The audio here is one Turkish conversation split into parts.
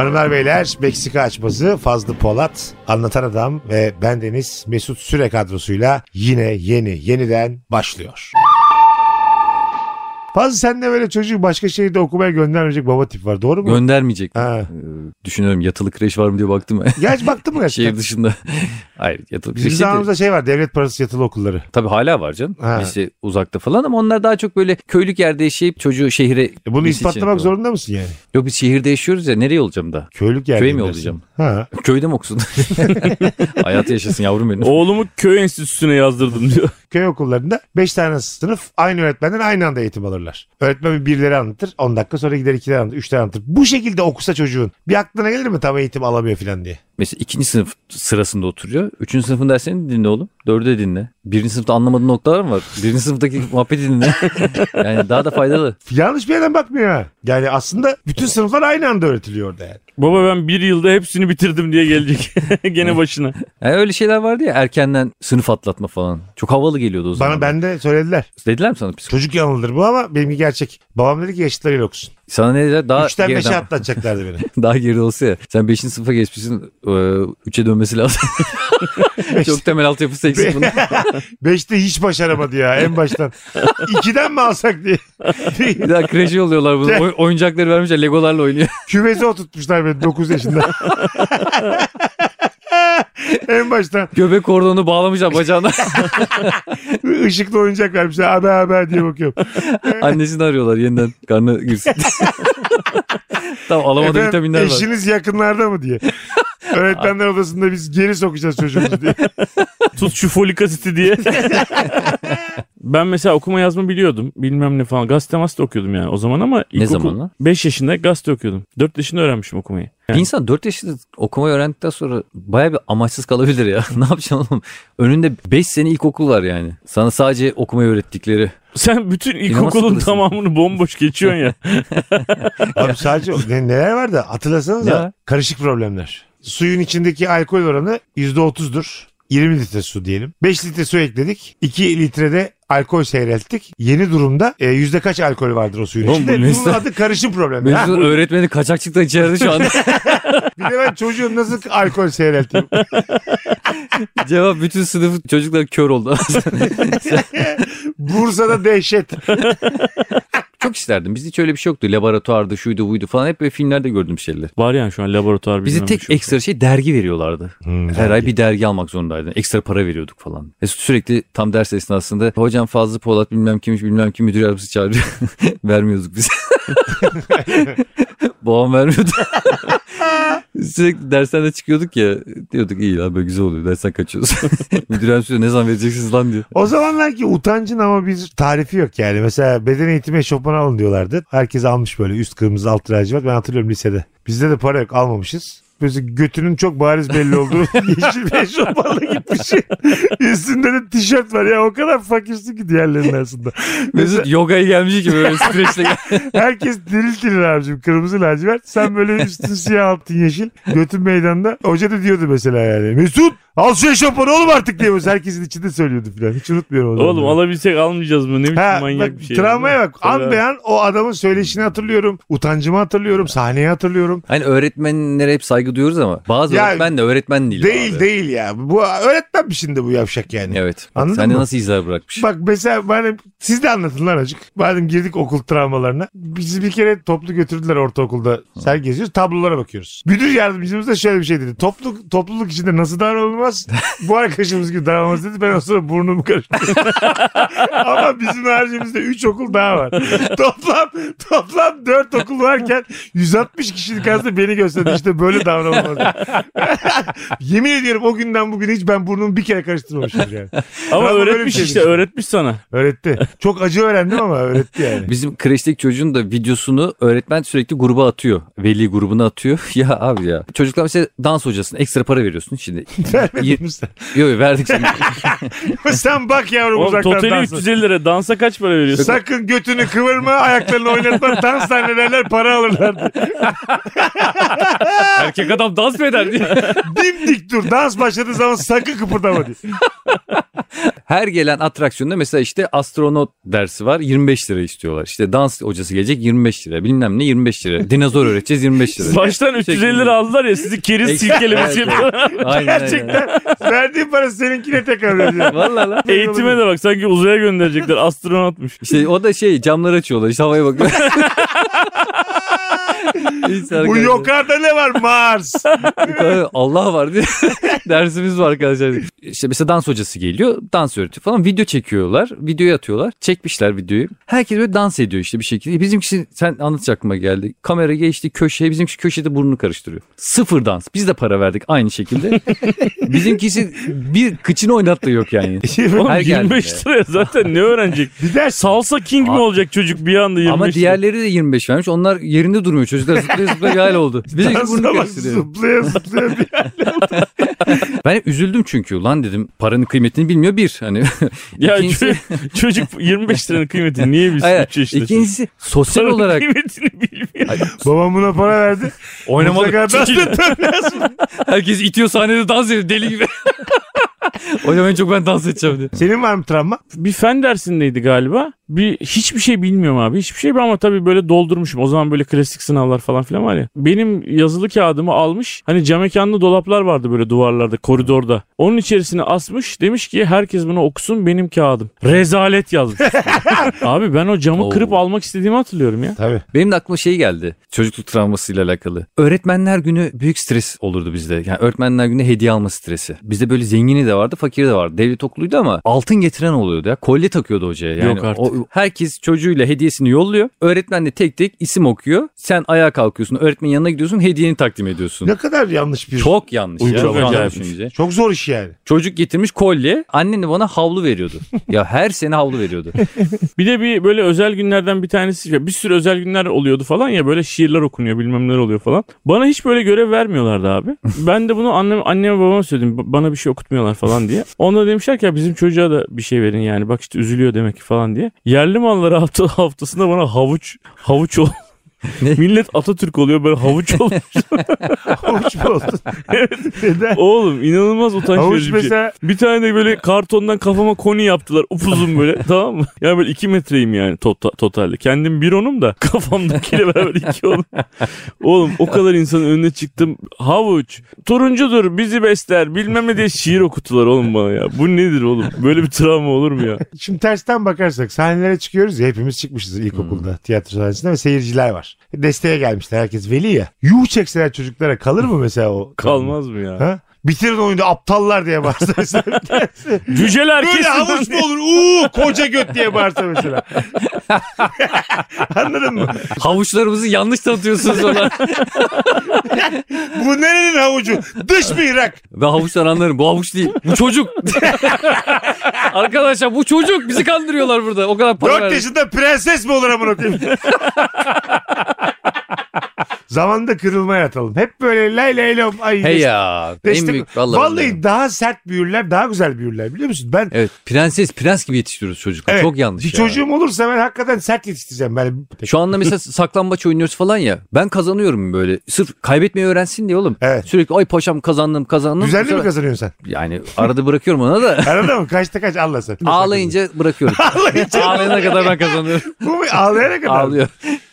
Hanımlar beyler Meksika açması Fazlı Polat, Anlatan Adam ve bendeniz Mesut Süre kadrosuyla yine yeni yeniden başlıyor. Fazlı sen de böyle çocuğu başka şehirde okumaya göndermeyecek baba tip var doğru mu? Göndermeyecek. ha. Ee, Düşünüyorum yatılı kreş var mı diye baktım. Gerçi baktın mı gerçekten? Şehir dışında. Hayır yatılı kreş Bizim zamanımızda şey var devlet parası yatılı okulları. Tabii hala var canım. Ha. İşte uzakta falan ama onlar daha çok böyle köylük yerde yaşayıp çocuğu şehire... E bunu ispatlamak zorunda mısın yani? Yok biz şehirde yaşıyoruz ya nereye olacağım da? Köylük yerde. Köye mi yollayacağım? Ha. Köyde mi okusun? Hayatı yaşasın yavrum benim. Oğlumu köy enstitüsüne yazdırdım diyor. Köy okullarında 5 tane sınıf aynı öğretmenden aynı anda eğitim alırlar. Öğretmen bir birileri anlatır 10 dakika sonra gider ikileri anlatır 3 tane anlatır. Bu şekilde okusa çocuğun bir aklına gelir mi tam eğitim alamıyor falan diye. Mesela ikinci sınıf sırasında oturuyor. Üçüncü sınıfın derslerini dinle oğlum. Dördü de dinle. Birinci sınıfta anlamadığın noktalar mı var? Birinci sınıftaki muhabbeti dinle. yani daha da faydalı. Yanlış bir yerden bakmıyor ha. Yani aslında bütün sınıflar aynı anda öğretiliyor orada yani. Baba ben bir yılda hepsini bitirdim diye gelecek. Gene başına. Yani öyle şeyler vardı ya erkenden sınıf atlatma falan. Çok havalı geliyordu o zaman. Bana bende söylediler. Dediler mi sana psikolog? Çocuk yanıldır bu ama benimki gerçek. Babam dedi ki yaşıtlarıyla okusun. Sana ne dediler? Daha 3'ten 5'e geriden- atlatacaklardı beni. Daha geri olsa ya. Sen 5. sınıfa geçmişsin. 3'e dönmesi lazım. Çok temel altyapısı eksik bunun. 5'te hiç başaramadı ya en baştan. 2'den mi alsak diye. Bir daha kreşe yolluyorlar bunu. Oy- oyuncakları vermişler. Legolarla oynuyor. Küveze oturtmuşlar beni 9 yaşında. en baştan Göbek kordonu bağlamışlar bacağına. ışıklı oyuncak vermişler. Abi abi diye bakıyorum. Annesini arıyorlar yeniden karnı girsin. tamam alamadığı Efendim, vitaminler var. eşiniz yakınlarda mı diye. Öğretmenler odasında biz geri sokacağız çocuğumuzu diye. Tut şu folik asiti diye. Ben mesela okuma yazma biliyordum. Bilmem ne falan. Gazete masete okuyordum yani o zaman ama Ne zaman lan? 5 yaşında gazete okuyordum. 4 yaşında öğrenmişim okumayı. Bir insan 4 yaşında okumayı öğrendikten sonra baya bir amaçsız kalabilir ya. ne yapacaksın oğlum? Önünde 5 sene ilkokul var yani. Sana sadece okumayı öğrettikleri. Sen bütün ilkokulun tamamını bomboş geçiyorsun ya. Abi sadece ne, neler var da hatırlasanıza Ya. karışık problemler. Suyun içindeki alkol oranı %30'dur. 20 litre su diyelim. 5 litre su ekledik. 2 litrede alkol seyrelttik. Yeni durumda e, yüzde kaç alkol vardır o suyun Oğlum bu içinde? Bunun adı karışım problemi. Ha, öğretmeni kaçakçıkta içeride şu anda. bir de ben çocuğun nasıl alkol seyrelteyim? Cevap bütün sınıf çocuklar kör oldu. Bursa'da dehşet. Çok isterdim. Bizde hiç öyle bir şey yoktu. Laboratuvardı, şuydu buydu falan. Hep böyle filmlerde gördüğüm şeyler. Var yani şu an laboratuvar Bize bilmem tek şey. ekstra şey dergi veriyorlardı. Hmm, Her dergi. ay bir dergi almak zorundaydın. Ekstra para veriyorduk falan. Ve sürekli tam ders esnasında hocam Fazlı Polat bilmem kimmiş bilmem kim müdür yardımcısı çağırıyor. Vermiyorduk biz. Babam vermiyordu. sürekli dersten de çıkıyorduk ya. Diyorduk iyi lan böyle güzel oluyor. Dersten kaçıyoruz. müdür yardımcısı ne zaman vereceksiniz lan diyor. O zamanlar ki utancın ama bir tarifi yok yani. Mesela beden eğitimi eşofmanı alın diyorlardı. Herkes almış böyle üst kırmızı alt lacivert. Ben hatırlıyorum lisede. Bizde de para yok almamışız. Böyle götünün çok bariz belli olduğu yeşil bir eşofmanla gitmiş. Üstünde de tişört var ya o kadar fakirsin ki diğerlerinin arasında. Mesela Mesut yogaya gelmiş gibi böyle streçle herkes diril diril abicim kırmızı lacivert. Sen böyle üstün siyah altın yeşil götün meydanda. Hoca da diyordu mesela yani Mesut al şu eşofmanı oğlum artık diye. Mesela herkesin içinde söylüyordu falan. Hiç unutmuyorum o zaman. Oğlum alabilsek almayacağız mı? Ne biçim Ha, manyak bak, bir şey. travmaya bak. Tabii An abi. beyan o adamın söyleşini hatırlıyorum. Utancımı hatırlıyorum. Sahneyi hatırlıyorum. Hani öğretmenlere hep saygı duyuyoruz ama bazı Ya, öğretmen de öğretmen değil. Değil abi. değil ya. Bu öğretmen mi şimdi bu yavşak yani? Evet. Anladın Sende mı? nasıl izler bırakmış? Bak mesela madem siz de anlatın lan azıcık. Madem girdik okul travmalarına. Bizi bir kere toplu götürdüler ortaokulda. Sergi geziyoruz. Tablolara bakıyoruz. Müdür yardımcımız da şöyle bir şey dedi. Topluluk, topluluk içinde nasıl davranılmaz? bu arkadaşımız gibi davranılmaz dedi. Ben o sonra burnumu karıştırdım. Ama bizim haricimizde 3 okul daha var. toplam toplam 4 okul varken 160 kişilik arasında beni gösterdi. İşte böyle davranılmaz. Yemin ediyorum o günden bugüne hiç ben burnumu bir kere karıştırmamışım yani. Ama Ama böyle bir öğretmiş şey işte öğretmiş sana. Öğretti. Çok acı öğrendim ama öğretti yani. Bizim kreşteki çocuğun da videosunu öğretmen sürekli gruba atıyor. Veli grubuna atıyor. Ya abi ya. Çocuklar mesela dans hocasına ekstra para veriyorsun şimdi. Vermedin sen? Yok verdik şimdi. sen bak yavrum Oğlum uzaktan totali dansa. 350 lira. Dansa kaç para veriyorsun? Sakın götünü kıvırma ayaklarını oynatma dans zannederler para alırlar. Erkek adam dans mı eder diye. Dimdik dur dans başladığı zaman sakın kıpırdama diye. Her gelen atraksiyonda mesela işte astronot dersi var 25 lira istiyorlar. İşte dans hocası gelecek 25 lira. Bilmem ne 25 lira. Dinozor öğreteceğiz 25 lira. Baştan 350 lira aldılar ya sizi keriz yapıyorlar. Aynen, Gerçekten verdiğin para seninkine tekrar ediyor. Vallahi lan. Eğitime de bak sanki uzaya gönderecekler astronotmuş. İşte o da şey camları açıyorlar işte havaya bakıyor. Bu yukarıda ne var Mars? Allah var diye dersimiz var arkadaşlar. İşte mesela dans hocası geliyor dans öğretiyor falan video çekiyorlar videoyu atıyorlar çekmişler videoyu. Herkes böyle dans ediyor işte bir şekilde. Bizimkisi sen anlatacak aklıma geldi. Kamera geçti köşeye bizimkisi köşede burnunu karıştırıyor. Sıfır dans biz de para verdik aynı şekilde. Bizimkisi bir kıçını oynattığı yok yani. Oğlum Her 25 geldiğinde. liraya zaten ne öğrenecek? bir ders Salsa king mi olacak çocuk bir anda 25 Ama diğerleri de 25 vermiş. Onlar yerinde durmuyor. Çocuklar zıplaya zıplaya bir hal oldu. Bizimkisi Dansına burnunu bak zıplaya zıplaya bir Ben hep üzüldüm çünkü. Lan dedim paranın kıymetini bilmiyor bir. Hani Ya İkincisi- çocuk, çocuk 25 liranın kıymetini niye bilsin Hayır, 3 yaşında? İkincisi sosyal Paranın olarak kıymetini bilmiyor. Babam buna para verdi. oynamalı. Herkes itiyor sahnede dans ediyor deli gibi. Hocam en çok ben dans edeceğim diye. Senin var mı travma? Bir fen dersindeydi galiba. Bir hiçbir şey bilmiyorum abi. Hiçbir şey ama tabii böyle doldurmuşum. O zaman böyle klasik sınavlar falan filan var ya. Benim yazılı kağıdımı almış. Hani cam mekanlı dolaplar vardı böyle duvarlarda, koridorda. Onun içerisine asmış. Demiş ki herkes bunu okusun benim kağıdım. Rezalet yazmış. abi ben o camı Oo. kırıp almak istediğimi hatırlıyorum ya. Tabii. Benim de aklıma şey geldi. Çocukluk travmasıyla alakalı. Öğretmenler günü büyük stres olurdu bizde. Yani öğretmenler günü hediye alma stresi. Bizde böyle zengini de vardı, fakiri de vardı. Devlet okuluydu ama altın getiren oluyordu ya. Kolye takıyordu hocaya. Yani Yok artık. o- herkes çocuğuyla hediyesini yolluyor. Öğretmen de tek tek isim okuyor. Sen ayağa kalkıyorsun. Öğretmenin yanına gidiyorsun. Hediyeni takdim ediyorsun. Ne kadar yanlış bir... Çok yanlış. Ya, çok düşününce. Çok zor iş yani. Çocuk getirmiş kolye. Annen de bana havlu veriyordu. ya her sene havlu veriyordu. Bir de bir böyle özel günlerden bir tanesi bir sürü özel günler oluyordu falan ya böyle şiirler okunuyor bilmem neler oluyor falan. Bana hiç böyle görev vermiyorlardı abi. Ben de bunu annem, anneme babama söyledim "Ba- bana bir şey okutmuyorlar falan diye. Onlar demişler ki ya bizim çocuğa da bir şey verin yani bak işte üzülüyor demek ki falan diye. Yerli malları hafta, haftasında bana havuç havuç ol. Ne? Millet Atatürk oluyor böyle havuç oluyor. Havuç mu oldun? Neden? Oğlum inanılmaz utanç Havuç verici bir şey. mesela Bir tane de böyle kartondan kafama koni yaptılar. Upuzun böyle tamam mı? Yani böyle iki metreyim yani to- totalde. Kendim bir onum da kafamdakiyle beraber iki onum. Oğlum o kadar insanın önüne çıktım. Havuç, turuncudur bizi besler bilmem ne diye şiir okuttular oğlum bana ya. Bu nedir oğlum? Böyle bir travma olur mu ya? Şimdi tersten bakarsak sahnelere çıkıyoruz ya hepimiz çıkmışız ilkokulda tiyatro sahnesinde ve seyirciler var. Desteğe gelmişler herkes veli ya. Yuh çekseler çocuklara kalır mı mesela o? Kalmaz mı ya? Ha? Bitirin oyunu aptallar diye bağırsa mesela. Cüceler Böyle kesin. havuç mu olur? Uuu koca göt diye bağırsa mesela. Anladın mı? Havuçlarımızı yanlış tanıtıyorsunuz ona. Bu nerenin havucu? Dış mihrak. Ve havuçtan anlarım. Bu havuç değil. Bu çocuk. Arkadaşlar bu çocuk. Bizi kandırıyorlar burada. O kadar para 4 verdik. yaşında prenses mi olur amına koyayım? Zamanda kırılmaya atalım. Hep böyle lay lay lom. Ay, Hey ya. En destek- büyük. Vallahi. Vallahi billahi. daha sert büyürler, daha güzel büyürler biliyor musun? Ben Evet prenses prens gibi yetiştiriyoruz çocukları. Evet, Çok yanlış bir ya. çocuğum olursa ben hakikaten sert yetiştireceğim. Ben Şu anda mesela saklambaç oynuyoruz falan ya. Ben kazanıyorum böyle. Sırf kaybetmeyi öğrensin diye oğlum. Evet. Sürekli ay paşam kazandım kazandım. Düzenli mi Sonra- kazanıyorsun sen? Yani arada bırakıyorum ona da. Arada mı? Kaçta kaç? Allah sen. Ağlayınca bırakıyorum. Ağlayınca. Ağlayana kadar ben kazanıyorum. Bu mu? Ağlayana kadar. Ağlıyor.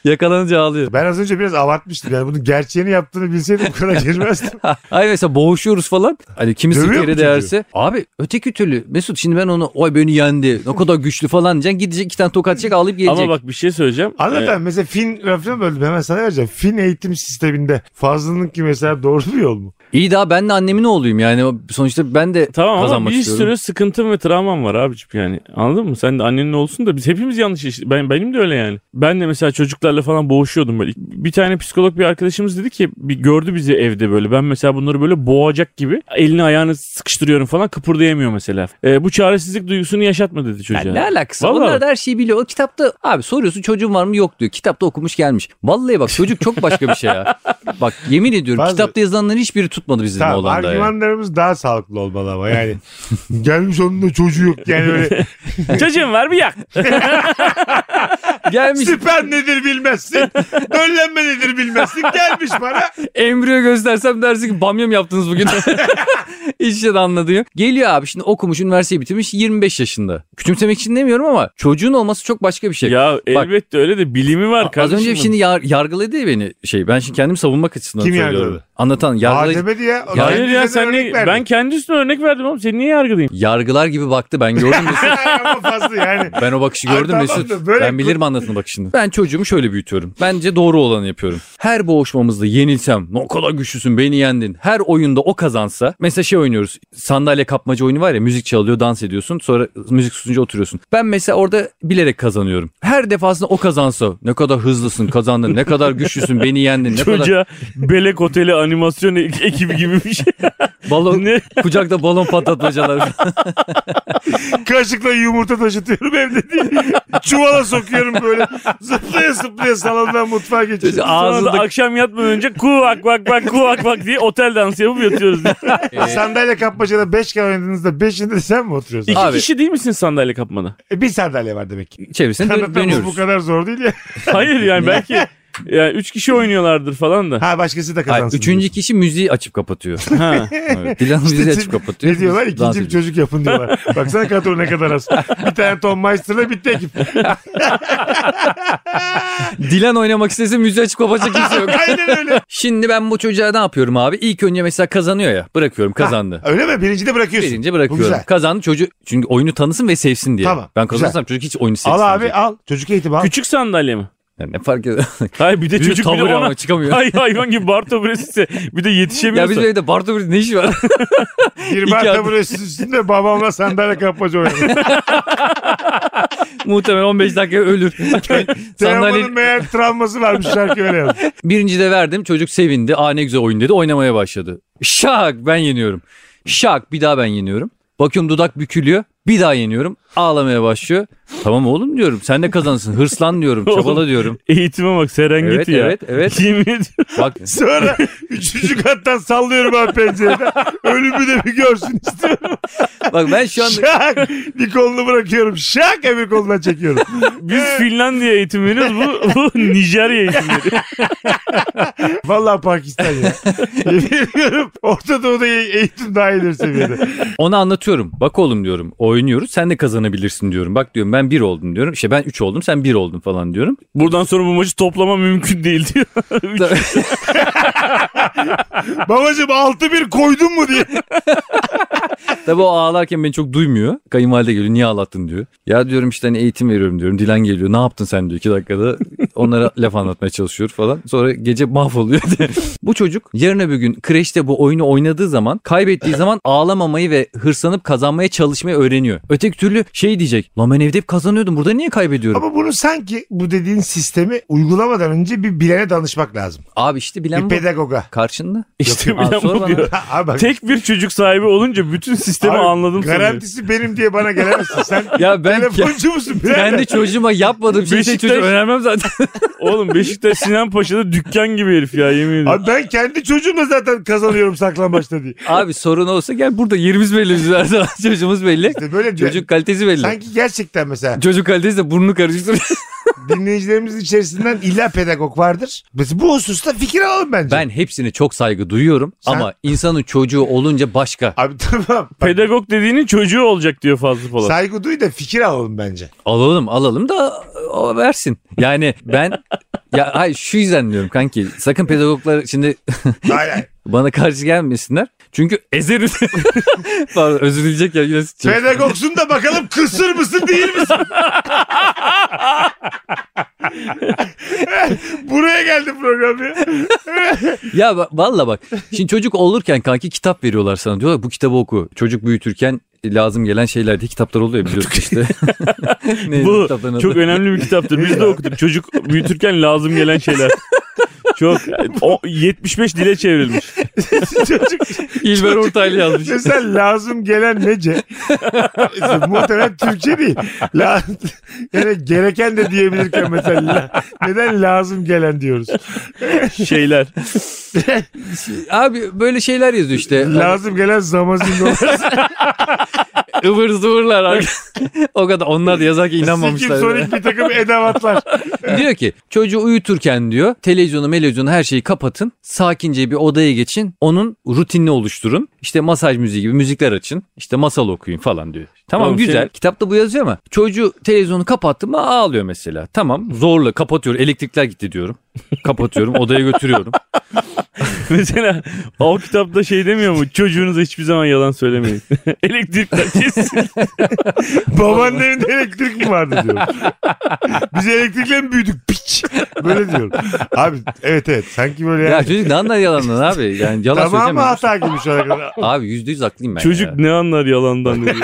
Yakalanınca ağlıyor. Ben az önce biraz abartmıştım. Yani bunun gerçeğini yaptığını bilseydim bu kadar girmezdim. Ay mesela boğuşuyoruz falan. Hani kimisi Dövüyor mu çocuğu? değerse. Abi öteki türlü Mesut şimdi ben onu oy beni yendi. Ne kadar güçlü falan diyeceksin. Gidecek iki tane tokat çek ağlayıp gelecek. Ama bak bir şey söyleyeceğim. Anlatan mesela Fin lafını böldüm hemen sana vereceğim. Fin eğitim sisteminde fazlının ki mesela doğru bir yol mu? İyi daha ben de annemin oğluyum yani. Sonuçta ben de Tamam ama kazanmak bir istiyorum. sürü sıkıntım ve travmam var abicim yani. Anladın mı? Sen de annenin olsun da biz hepimiz yanlış iş. Ben, benim de öyle yani. Ben de mesela çocuklarla falan boğuşuyordum böyle. Bir tane psikolog bir arkadaşımız dedi ki bir gördü bizi evde böyle. Ben mesela bunları böyle boğacak gibi elini ayağını sıkıştırıyorum falan kıpırdayamıyor mesela. Ee, bu çaresizlik duygusunu yaşatma dedi çocuğa. Ya ne alakası? Vallahi. Onlar da her şeyi biliyor. O kitapta abi soruyorsun çocuğun var mı yok diyor. Kitapta okumuş gelmiş. Vallahi bak çocuk çok başka bir şey ya. Bak yemin ediyorum Bazı- kitapta yazılanların hiçbiri tutmadı bizim Tamam oğlanda ya. argümanlarımız daha sağlıklı olmalı ama yani. gelmiş onun da çocuğu yok yani öyle. Çocuğum var bir yak. Gelmiş Sperm nedir bilmezsin. Döllenme nedir bilmezsin. Gelmiş bana. embriyo göstersem dersin ki bamya mı yaptınız bugün? Hiç şey de anladı yok. Geliyor abi şimdi okumuş üniversiteyi bitirmiş 25 yaşında. Küçümsemek için demiyorum ama çocuğun olması çok başka bir şey. Ya elbette öyle de bilimi var Az kardeşim. önce şimdi yar- yargıladı ya beni şey. Ben şimdi kendimi savunmak açısından Kim söylüyorum. yargıladı? Anlatan yargılayıcı. O Hayır ya sen verdi. ben kendi üstüne örnek verdim oğlum. Seni niye yargılayayım? Yargılar gibi baktı ben gördüm Mesut. Ama fazla yani. Ben o bakışı Ay, gördüm tamam Mesut. böyle ben bilirim anlatın bakışını. Ben çocuğumu şöyle büyütüyorum. Bence doğru olanı yapıyorum. Her boğuşmamızda yenilsem ne kadar güçlüsün beni yendin. Her oyunda o kazansa. Mesela şey oynuyoruz. Sandalye kapmaca oyunu var ya müzik çalıyor dans ediyorsun. Sonra müzik susunca oturuyorsun. Ben mesela orada bilerek kazanıyorum. Her defasında o kazansa ne kadar hızlısın kazandın. Ne kadar güçlüsün beni yendin. Ne kadar Çocuğa Belek Oteli animasyon e- ekibi gibi bir şey. balon ne? kucakta balon patlatmacalar. Kaşıkla yumurta taşıtıyorum evde değil. Çuvala sokuyorum böyle. Zıplaya zıplaya salondan mutfağa geçiyorum. Sonra da Ağzında akşam yatmadan önce kuvak vak vak kuvak vak diye otel dansı yapıp yatıyoruz. Sandalye kapmacada 5 kere oynadığınızda 5'inde de sen mi oturuyorsun? İki Abi- kişi değil misin sandalye kapmada? E, bir sandalye var demek ki. çevresine dön- Kanıtlamamız bu dönüyoruz. kadar zor değil ya. Hayır yani belki yani üç kişi oynuyorlardır falan da. Ha başkası da Hayır, kazansın. üçüncü kişi müziği açıp kapatıyor. Ha. Evet. Dilan müziği açıp kapatıyor. Ne diyorlar? Dans İkinci bir çocuk yapın diyorlar. Baksana kadro ne kadar az. Bir tane Tom Meister'la bitti ekip. Dilan oynamak istese müziği açıp kapatacak kimse yok. Aynen öyle. Şimdi ben bu çocuğa ne yapıyorum abi? İlk önce mesela kazanıyor ya. Bırakıyorum kazandı. Öyle mi? Birinci de bırakıyorsun. Birinci Bu bırakıyorum. güzel. Kazandı çocuk çünkü oyunu tanısın ve sevsin diye. Tamam, Ben kazanırsam çocuk hiç oyunu sevsin. Al abi diye. al. Çocuk eğitimi al. Küçük sandalye mi? Yani ne fark eder? Hayır bir de Çocuk çocuk bir de ona ama çıkamıyor. Hay hayvan gibi bar taburesi bir de ya yetişemiyorsa. bizim evde Barto bir ne işi var? Bir adım. burası üstünde babamla sandalye kapmaca oynadım. Muhtemelen 15 dakika ölür. Teoman'ın meğer travması varmış şarkı öyle yazmış. birinci de verdim. Çocuk sevindi. Aa ne güzel oyun dedi. Oynamaya başladı. Şak ben yeniyorum. Şak bir daha ben yeniyorum. Bakıyorum dudak bükülüyor. Bir daha yeniyorum. Ağlamaya başlıyor. Tamam oğlum diyorum. Sen de kazansın. Hırslan diyorum. Çabala diyorum. Eğitime bak Serengeti Evet ya. evet evet. Yemin ediyorum. Bak Sonra üçüncü kattan sallıyorum abi pencereden. Ölümü de bir görsün istiyorum. bak ben şu anda Şak! Bir kolunu bırakıyorum. Şak! Öbür kolundan çekiyorum. Biz Finlandiya eğitim veriyoruz. Bu, bu Nijerya eğitimleri. Vallahi Pakistan ya. Yemin ediyorum. Orta Doğu'da eğitim daha ileri seviyede. ona anlatıyorum. Bak oğlum diyorum. Oynuyoruz. Sen de kazanabilirsin diyorum. Bak diyorum ben bir oldum diyorum. İşte ben üç oldum. Sen bir oldun falan diyorum. Buradan sonra bu maçı toplama mümkün değil diyor. Babacım 6-1 koydun mu diye. Tabii o ağlarken beni çok duymuyor. Kayınvalide geliyor niye ağlattın diyor. Ya diyorum işte hani eğitim veriyorum diyorum. Dilan geliyor ne yaptın sen diyor iki dakikada. Onlara laf anlatmaya çalışıyor falan. Sonra gece mahvoluyor. bu çocuk yarın öbür gün kreşte bu oyunu oynadığı zaman kaybettiği zaman ağlamamayı ve hırslanıp kazanmaya çalışmayı öğreniyor. Öteki türlü şey diyecek. Lan ben evde hep kazanıyordum burada niye kaybediyorum? Ama bunu sanki bu dediğin sistemi uygulamadan önce bir bilene danışmak lazım. Abi işte bilen Bir bu. pedagoga. Karşında. İşte Yok, bilen bu diyor. Abi bak. Tek bir çocuk sahibi olunca bütün sistemi Abi, anladım sanıyor. Garantisi benim diye bana gelemezsin. Sen Ya ben telefoncu musun? birader? kendi çocuğuma yapmadığım şeyi Beşiktaş- çocuğu önermem zaten. Oğlum Beşiktaş Sinan Paşa'da dükkan gibi herif ya yemin ediyorum. Abi ben kendi çocuğumla zaten kazanıyorum saklambaçta diye. Abi sorun olsa gel burada yerimiz belli bizim her zaman çocuğumuz belli. İşte böyle diyor. Çocuk kalitesi belli. Sanki gerçekten mesela Çocuk kalitesi de burnunu karıştırıyor. dinleyicilerimizin içerisinden illa pedagog vardır. Mesela bu hususta fikir alalım bence. ben hepsine çok saygı duyuyorum Sen- ama insanın çocuğu olunca başka. Abi tamam. Bak, Pedagog dediğinin çocuğu olacak diyor Fazlı Polat. saygı duy da fikir alalım bence. Alalım alalım da o versin. Yani ben ya hayır şu yüzden diyorum kanki sakın pedagoglar şimdi Hayır hayır. bana karşı gelmesinler. Çünkü ezerim. Pardon özür dileyecek ya yine sıçacak. Pedagogsun da bakalım kısır mısın değil misin? Buraya geldi program ya. Ya ba- valla bak. Şimdi çocuk olurken kanki kitap veriyorlar sana. Diyorlar bu kitabı oku. Çocuk büyütürken lazım gelen şeyler diye kitaplar oluyor biliyorsun işte. Neydi Bu kitapların adı? çok önemli bir kitaptır. Biz de okuduk. Çocuk büyütürken lazım gelen şeyler. Çok. O 75 dile çevrilmiş. Çocuk İlber Ortaylı yazmış. mesela lazım gelen nece? Muhtemelen Türkçe değil. La, yani gereken de diyebilirken mesela la- neden lazım gelen diyoruz. Şeyler. Abi böyle şeyler yazıyor işte. lazım gelen zamazin dolar. Ivır zıvırlar. o kadar onlar da yazarken Sikim inanmamışlar. sonik bir takım edevatlar. diyor ki çocuğu uyuturken diyor televizyonu televizyonu her şeyi kapatın. Sakince bir odaya geçin. Onun rutinini oluşturun. İşte masaj müziği gibi müzikler açın. İşte masal okuyun falan diyor. Tamam Oğlum güzel. şey- Kitapta bu yazıyor ama çocuğu televizyonu kapattı mı ağlıyor mesela. Tamam zorla kapatıyor. Elektrikler gitti diyorum. Kapatıyorum odaya götürüyorum. Mesela o kitapta şey demiyor mu? Çocuğunuza hiçbir zaman yalan söylemeyin. Elektrikler kesin. Babanın evinde elektrik mi vardı diyorum. Biz elektrikle mi büyüdük piç? Böyle diyorum. Abi evet evet sanki böyle ya yani. çocuk ne anlar yalandan abi. Yani yalan Tamam mı hata gibi şu ana kadar. Abi yüzde yüz haklıyım ben Çocuk ya. ne anlar yalandan dedi.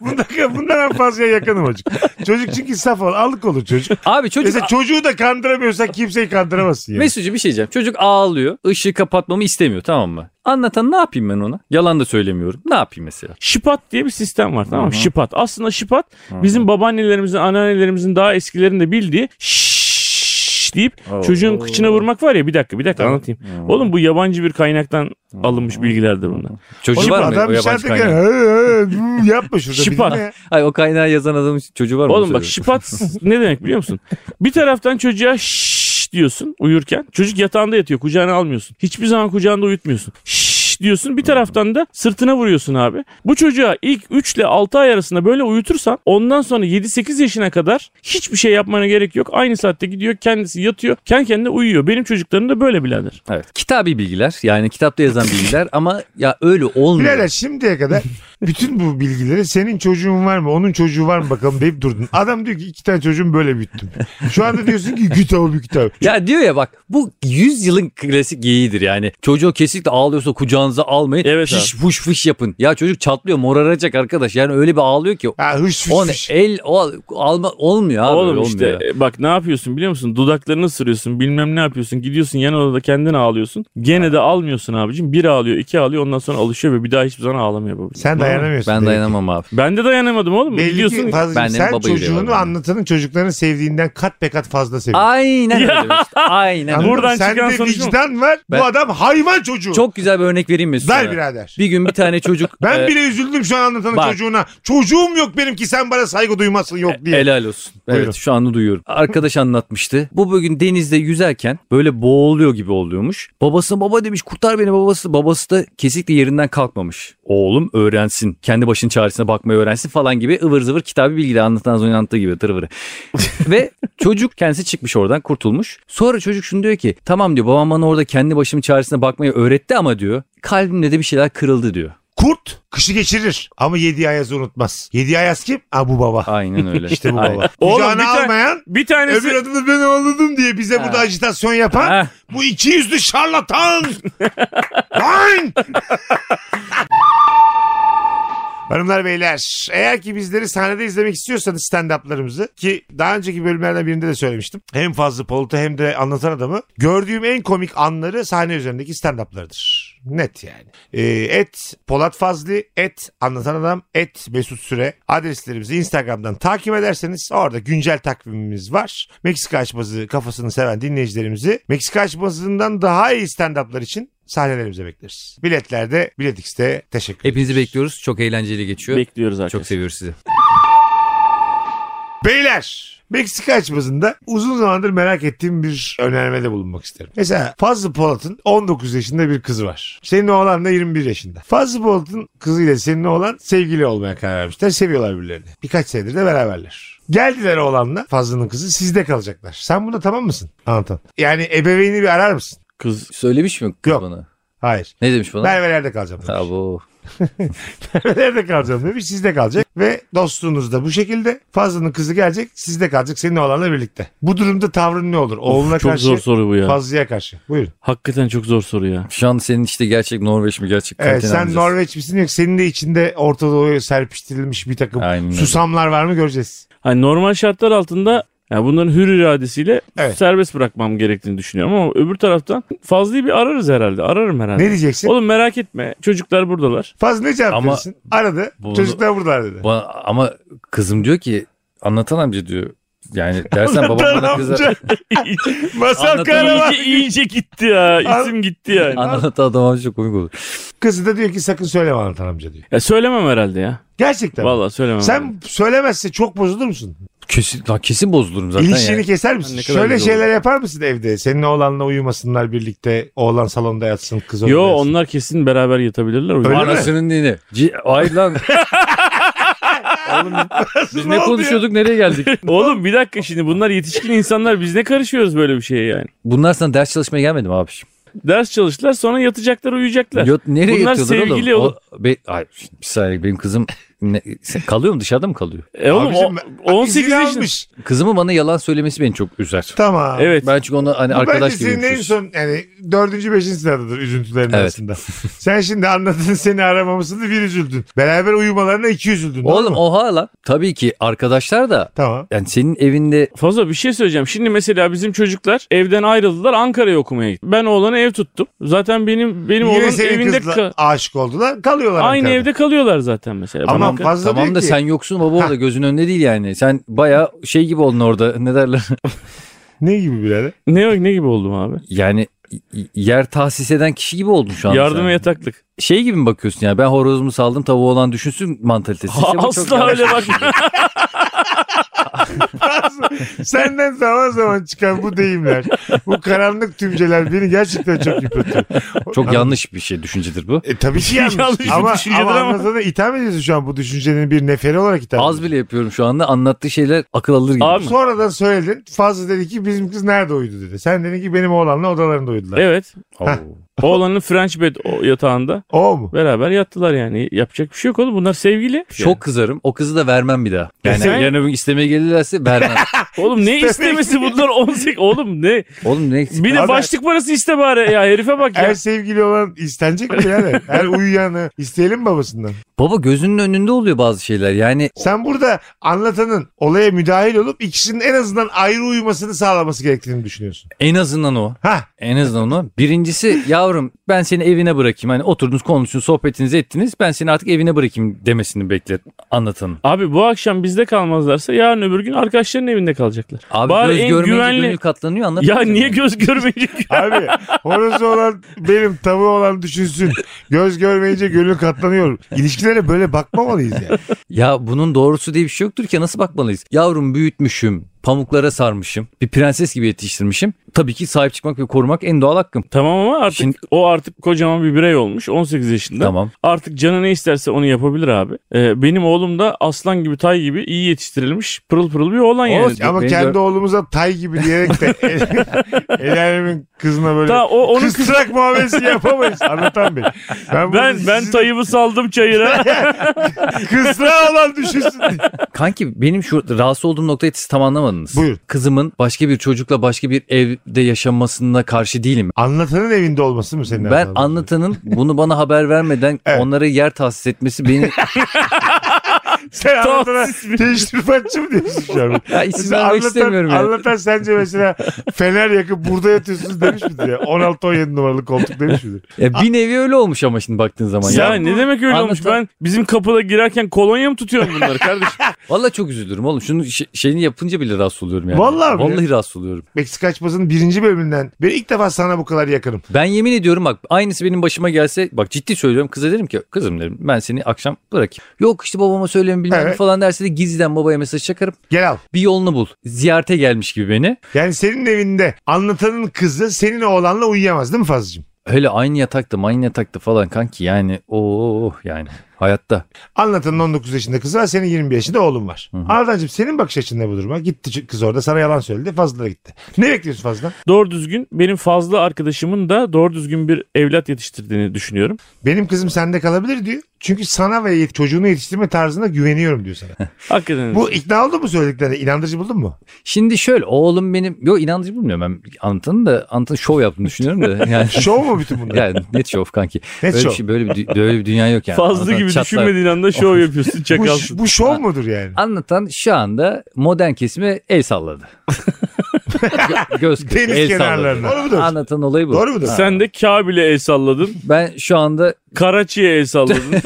Bundan, bundan en fazla yakınım çocuk. Çocuk çünkü saf ol. Allık olur çocuk. Abi çocuk Mesela çocuğu da kandıramıyorsan kimseyi kandıramazsın yani. Mesut'cu bir şey diyeceğim. Çocuk ağlıyor. Işığı kapatmamı istemiyor tamam mı? Anlatan ne yapayım ben ona? Yalan da söylemiyorum. Ne yapayım mesela? Şipat diye bir sistem var tamam mı? Şipat. Aslında şipat bizim babaannelerimizin, anneannelerimizin daha eskilerinde bildiği şşş deyip çocuğun kıçına vurmak var ya bir dakika bir dakika anlatayım. Oğlum bu yabancı bir kaynaktan alınmış bilgilerdir bunlar. Çocuğu Oğlum var mı adam o yabancı işaret ederken, kaynağı? "Hı, hı, hı," yapma şurada. Şipa. bilme. Hayır o kaynağı yazan adamın çocuğu var mı? Oğlum bak şipat ne demek biliyor musun? Bir taraftan çocuğa şşş diyorsun uyurken. Çocuk yatağında yatıyor kucağına almıyorsun. Hiçbir zaman kucağında uyutmuyorsun. Şşş diyorsun bir taraftan da sırtına vuruyorsun abi. Bu çocuğa ilk 3 ile 6 ay arasında böyle uyutursan ondan sonra 7-8 yaşına kadar hiçbir şey yapmana gerek yok. Aynı saatte gidiyor kendisi yatıyor kendi kendine uyuyor. Benim çocuklarım da böyle birader. Evet. Kitabi bilgiler yani kitapta yazan bilgiler ama ya öyle olmuyor. Birader şimdiye kadar bütün bu bilgileri senin çocuğun var mı onun çocuğu var mı bakalım deyip durdun. Adam diyor ki iki tane çocuğum böyle büyüttüm. Şu anda diyorsun ki kitabı bir kitap. Ya diyor ya bak bu 100 yılın klasik geyiğidir yani. Çocuğu kesinlikle ağlıyorsa kucağınıza almayın. Evet Fiş fuş fuş yapın. Ya çocuk çatlıyor moraracak arkadaş. Yani öyle bir ağlıyor ki. Ha hış hış O hış. el o alma olmuyor abi. Oğlum işte olmuyor. e, bak ne yapıyorsun biliyor musun? Dudaklarını ısırıyorsun bilmem ne yapıyorsun. Gidiyorsun yan odada kendin ağlıyorsun. Gene de almıyorsun abicim. Bir ağlıyor iki ağlıyor ondan sonra alışıyor ve bir daha hiçbir zaman ağlamıyor babacığım. Sen dayanamıyorsun. Ben dayanamam abi. Ben de dayanamadım oğlum. Belli Gidiyorsun ki fazla, Ben sen çocuğunu anlatanın çocuklarını sevdiğinden kat be kat fazla seviyorsun. Aynen öyle işte. Aynen. Buradan Sende çıkan sonuç mu? vicdan var. Ben- Bu adam hayvan çocuğu. Çok güzel bir örnek vereyim mi size? Ver birader. Bir gün bir tane çocuk. Ben e, bile üzüldüm şu an anlatanın bak. çocuğuna. Çocuğum yok benim ki sen bana saygı duymazsın yok diye. Helal olsun. Evet Buyurun. şu anda duyuyorum. Arkadaş anlatmıştı. Bu bugün denizde yüzerken böyle boğuluyor gibi oluyormuş. Babası baba demiş kurtar beni babası. Babası da kesinlikle yerinden kalkmamış. Oğlum öğrensin. Kendi başının çaresine bakmayı öğrensin falan gibi ıvır zıvır kitabı bilgiyle anlatan önce anlattığı gibi tırvırı. Ve çocuk kendisi çıkmış oradan kurtulmuş. Sonra çocuk şunu diyor ki tamam diyor babam bana orada kendi başımın çaresine bakmayı öğretti ama diyor kalbimde de bir şeyler kırıldı diyor. Kurt kışı geçirir ama yedi ayazı unutmaz. Yedi ayaz kim? Ha bu baba. Aynen öyle. İşte bu Aynen. baba. Oğlum, Kucağına bir almayan Bir tanesi öbür adı da ben ağladım diye bize burada ajitasyon yapan Ha. bu iki yüzlü şarlatan. Lan! Hanımlar beyler eğer ki bizleri sahnede izlemek istiyorsanız stand-up'larımızı ki daha önceki bölümlerden birinde de söylemiştim. Hem Fazlı Polat'ı hem de Anlatan Adam'ı gördüğüm en komik anları sahne üzerindeki stand-up'larıdır. Net yani. Ee, et Polat Fazlı, et Anlatan Adam, et Mesut Süre adreslerimizi Instagram'dan takip ederseniz orada güncel takvimimiz var. Meksika açması kafasını seven dinleyicilerimizi Meksika açmasından daha iyi stand-up'lar için sahnelerimize bekleriz. Biletlerde Bilet X'te teşekkür ederiz. Hepinizi bekliyoruz. Çok eğlenceli geçiyor. bekliyoruz arkadaşlar. Çok seviyoruz sizi. Beyler Meksika açmasında uzun zamandır merak ettiğim bir önermede bulunmak isterim. Mesela Fazlı Polat'ın 19 yaşında bir kızı var. Senin oğlan da 21 yaşında. Fazlı Polat'ın kızıyla senin oğlan sevgili olmaya karar vermişler. Seviyorlar birbirlerini. Birkaç senedir de beraberler. Geldiler oğlanla Fazlı'nın kızı sizde kalacaklar. Sen buna tamam mısın? Anlatan. Yani ebeveyni bir arar mısın? Kız Söylemiş mi kız Yok. bana? Hayır. Ne demiş bana? Merve'lerde kalacağım. demiş. Bu. Nerede kalacağım demiş. Sizde kalacak. Ve dostluğunuz da bu şekilde. Fazlı'nın kızı gelecek. Sizde kalacak. Senin oğlanla birlikte. Bu durumda tavrın ne olur? Oğluna çok karşı. zor soru bu ya. Fazlı'ya karşı. Buyurun. Hakikaten çok zor soru ya. Şu an senin işte gerçek Norveç mi gerçek Evet sen anlayacağız. Norveç misin yok senin de içinde Orta Doğu'ya serpiştirilmiş bir takım Aynen öyle. susamlar var mı göreceğiz. Hani normal şartlar altında Yani bunların hür iradesiyle Evet. serbest bırakmam gerektiğini düşünüyorum ama öbür taraftan Fazlı'yı bir ararız herhalde. Ararım herhalde. Ne diyeceksin? Oğlum merak etme. Çocuklar buradalar. Fazla ne cevap Ama verirsin? Aradı. bunu- Çocuklar burada dedi. Ba- ama kızım diyor ki anlatan amca diyor. Yani dersen babam bana kızar. Amca. Masal Anlatan kahraman. iyice, iyice gitti ya. İsim gitti yani. Anlatan adam amca çok komik olur. Kızı da diyor ki sakın söyleme anlatan amca diyor. Ya söylemem herhalde ya. Gerçekten. Vallahi söylemem. Sen söylemezse çok bozulur musun? Kesin, lan kesin bozulurum zaten İlişkini yani. keser misin? Ne kadar Şöyle güzel şeyler yapar mısın evde? Senin oğlanla uyumasınlar birlikte. Oğlan salonda yatsın, kız orada Yo yatsın. onlar kesin beraber yatabilirler. Öyle mi? Anasının dini. C- Ay lan. Oğlum biz Ne ne oldu konuşuyorduk nereye geldik? Oğlum bir dakika şimdi bunlar yetişkin insanlar biz ne karışıyoruz böyle bir şeye yani. Bunlar sana ders çalışmaya gelmedi mi abi? Ders çalıştılar sonra yatacaklar uyuyacaklar. Yot, nereye Bunlar yatıyorlar sevgili oğlum? oğlum. O, be, ay, bir saniye benim kızım ne, kalıyor mu dışarıda mı kalıyor? E oğlum Abicim, o, 18 izin yaşında. Kızımın bana yalan söylemesi beni çok üzer. Tamam. Evet. Ben çünkü onu hani Bu arkadaş bence gibi senin en son yani dördüncü beşinci sıradadır üzüntülerin Evet. arasında. Sen şimdi anladın seni aramamasını bir üzüldün. Beraber uyumalarına iki üzüldün. Oğlum mu? oha lan. Tabii ki arkadaşlar da Tamam. yani senin evinde Fazla bir şey söyleyeceğim. Şimdi mesela bizim çocuklar evden ayrıldılar Ankara'ya okumaya gitti. Ben oğlanı ev tuttum. Zaten benim benim Yine oğlan evinde kızla ka- aşık oldular. Kalıyorlar aynı Ankara'da. evde kalıyorlar zaten mesela. Ama Bana- fazla tamam da ki, sen yoksun baba orada Ha. gözün önünde değil yani. Sen baya şey gibi oldun orada ne derler. Ne gibi birader? ne ne gibi oldum abi? yani yer tahsis eden kişi gibi oldun şu an. Yardım sen. ve yataklık. Şey gibi mi bakıyorsun yani ben horozumu saldım tavuğu olan düşünsün mantalitesi. İşte çok Asla öyle bak. Senden zaman zaman çıkan bu deyimler, bu karanlık tümceler beni gerçekten çok yıpratıyor. Çok yanlış bir şey düşüncedir bu. E, tabii ki yanlış. Yanlış bir ama, düşüncedir ama ama. anlatana itham ediyorsun şu an bu düşüncenin bir neferi olarak itham Az bile yapıyorum şu anda anlattığı şeyler akıl alır gibi. Abi- Sonradan söyledin. Fazla dedi ki bizim kız nerede uyudu dedi. Sen dedin ki benim oğlanla odalarında uyudular. evet. Oo. Oğlanın French bed yatağında O mu? beraber yattılar yani. Yapacak bir şey yok oğlum. Bunlar sevgili. Çok kızarım. O kızı da vermem bir daha. Yani sen- yarın öbür gün istemeye gelirlerse vermem. Oğlum ne istemesi bunlar 18 oğlum ne? Oğlum ne Bir de Abi- başlık parası iste bari ya herife bak ya. Her sevgili olan istenecek mi yani? Her uyuyanı isteyelim babasından? Baba gözünün önünde oluyor bazı şeyler. Yani Sen burada anlatanın olaya müdahil olup ikisinin en azından ayrı uyumasını sağlaması gerektiğini düşünüyorsun. en azından o. Ha En azından o. Birincisi yavrum ben seni evine bırakayım. Hani oturdunuz konuştunuz sohbetinizi ettiniz. Ben seni artık evine bırakayım demesini beklet anlatanın. Abi bu akşam bizde kalmazlarsa yarın öbür gün arkadaşların evinde kalacaklar. Abi Bari göz görmeyince güvenli- gönül katlanıyor anladın Ya niye göz görmeyecek? abi horozu olan benim tavuğu olan düşünsün. Göz görmeyince gönül katlanıyor. İlişkilere böyle bakmamalıyız yani. Ya bunun doğrusu diye bir şey yoktur ki nasıl bakmalıyız? Yavrum büyütmüşüm, pamuklara sarmışım, bir prenses gibi yetiştirmişim. Tabii ki sahip çıkmak ve korumak en doğal hakkım. tamam ama artık Şimdi- o artık kocaman bir birey olmuş 18 yaşında. Tamam. Artık canı ne isterse onu yapabilir abi. Ee, benim oğlum da aslan gibi tay gibi iyi yetiştirilmiş pırıl pırıl bir oğlan yani. Olsun. Ama Beni kendi gör- oğlumuza tay gibi diyerek de el, kızına böyle Ta, o, onun kız- kısrak muamelesi yapamayız. Anlatan Bey. Ben, ben burada ben sizin tayımı saldım çayıra. Kısrağı olan düşünsün diye. Kanki benim şu rahatsız olduğum noktayı siz tam anlamadınız. Buyur. Kızımın başka bir çocukla başka bir evde yaşamasına karşı değilim. Anlatanın evinde olması mı senin Ben anlatanın bunu bana haber vermeden Evet. onlara yer tahsis etmesi beni Sen mi? teşrifatçı mı diyorsun şu an? ya isim Mesela vermek istemiyorum ya. Anlatan sence mesela fener yakıp burada yatıyorsunuz demiş midir ya? 16-17 numaralı koltuk demiş midir? Ya bir nevi öyle olmuş ama şimdi baktığın zaman. ya Ya, ne demek öyle olmuş? Anlatan- Ben bizim kapıda girerken kolonya mı tutuyorum bunları kardeşim? Vallahi çok üzülürüm oğlum. Şunu şey- şeyini yapınca bile rahatsız oluyorum yani. Vallahi? Vallahi rahatsız oluyorum. Meksika açmasının birinci bölümünden beri ilk defa sana bu kadar yakınım. Ben yemin ediyorum bak aynısı benim başıma gelse bak ciddi söylüyorum kıza derim ki kızım derim ben seni akşam bırakayım. Yok işte babama söyleme bilmem ne Evet. falan derse de gizliden babaya mesaj çakarım. Gel al. Bir yolunu bul. Ziyarete gelmiş gibi beni. Yani senin evinde anlatanın kızı senin oğlanla uyuyamaz değil mi Fazlıcığım? Öyle aynı yatakta aynı yatakta falan kanki yani oh yani hayatta. Anlatanın 19 yaşında kızı var senin 21 yaşında oğlun var. Arda'cığım senin bakış açın ne bu duruma? Gitti kız orada sana yalan söyledi Fazlı da gitti. Ne bekliyorsun Fazlı'dan? Doğru düzgün benim fazla arkadaşımın da doğru düzgün bir evlat yetiştirdiğini düşünüyorum. Benim kızım sende kalabilir diyor. Çünkü sana ve yet- çocuğunu yetiştirme tarzına güveniyorum diyor sana. Hakikaten. Bu ikna oldun mu söylediklerine? İnandırıcı buldun mu? Şimdi şöyle oğlum benim yok inandırıcı bulmuyorum ben anlatanın da anlatanın şov yaptığını düşünüyorum da yani. Şov mu bütün bunlar? yani net şov kanki. Net böyle şov. bir şey böyle bir, dü- böyle bir dünya yok yani. Fazla Anlatan gibi çatlar. düşünmediğin anda şov yapıyorsun bu, çakalsın. bu şov mudur yani? Anlatan şu anda modern kesime el salladı. Gö- Göz kırptı, Deniz el kenarlarına. salladı. Doğru mudur? Anlatan olayı bu. Doğru mudur? Ha. Sen de Kabil'e el salladın. Ben şu anda Karaçi'ye el salladın.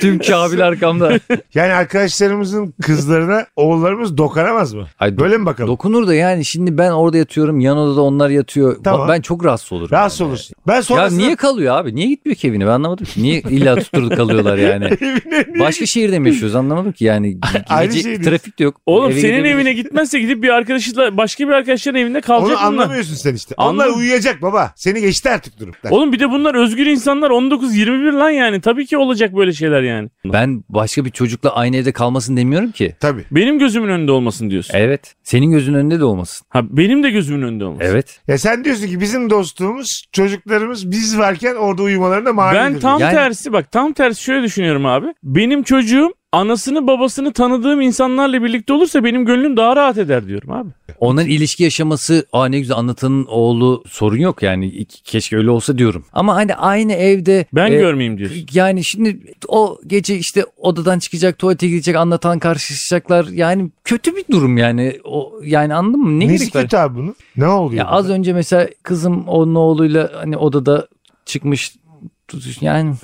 tüm Kabil arkamda. Yani arkadaşlarımızın kızlarına oğullarımız dokanamaz mı? Ay, Böyle mi bakalım? Dokunur da yani şimdi ben orada yatıyorum yan odada onlar yatıyor. Tamam. Ben çok rahatsız olurum. Rahatsız yani. olursun. Ben Ya sonrasında... niye kalıyor abi? Niye gitmiyor ki evine? Ben anlamadım ki. Niye illa tutturdu kalıyorlar yani? Başka şehirde mi yaşıyoruz anlamadım ki yani. Aynı Gece şey trafik de yok. Oğlum Eve senin evine gitmezse gidip bir arkadaşıyla başka bir arkadaşların evinde kalacak Onu bunlar. anlamıyorsun sen işte. Onlar Anladım. uyuyacak baba. Seni geçti artık durum. Oğlum bir de bunlar özgür insanlar 19-21 lan yani. Tabii ki olacak böyle şeyler yani. Ben başka bir çocukla aynı evde kalmasın demiyorum ki. Tabii. Benim gözümün önünde olmasın diyorsun. Evet. Senin gözün önünde de olmasın. Ha benim de gözümün önünde olmasın. Evet. Ya sen diyorsun ki bizim dostluğumuz çocuklarımız biz varken orada uyumalarına mani Ben tam Yani- tersi bak tam tersi şöyle düşünüyorum abi. Benim çocuğum anasını babasını tanıdığım insanlarla birlikte olursa benim gönlüm daha rahat eder diyorum abi. Onların ilişki yaşaması aa ne güzel anlatanın oğlu sorun yok yani keşke öyle olsa diyorum. Ama hani aynı evde Ben e, görmeyeyim diyorsun. Yani şimdi o gece işte odadan çıkacak tuvalete gidecek anlatan karşılaşacaklar yani kötü bir durum yani o yani anladın mı ne Nesi kötü abi bunun? Ne oluyor? Ya az önce mesela kızım onun oğluyla hani odada çıkmış yani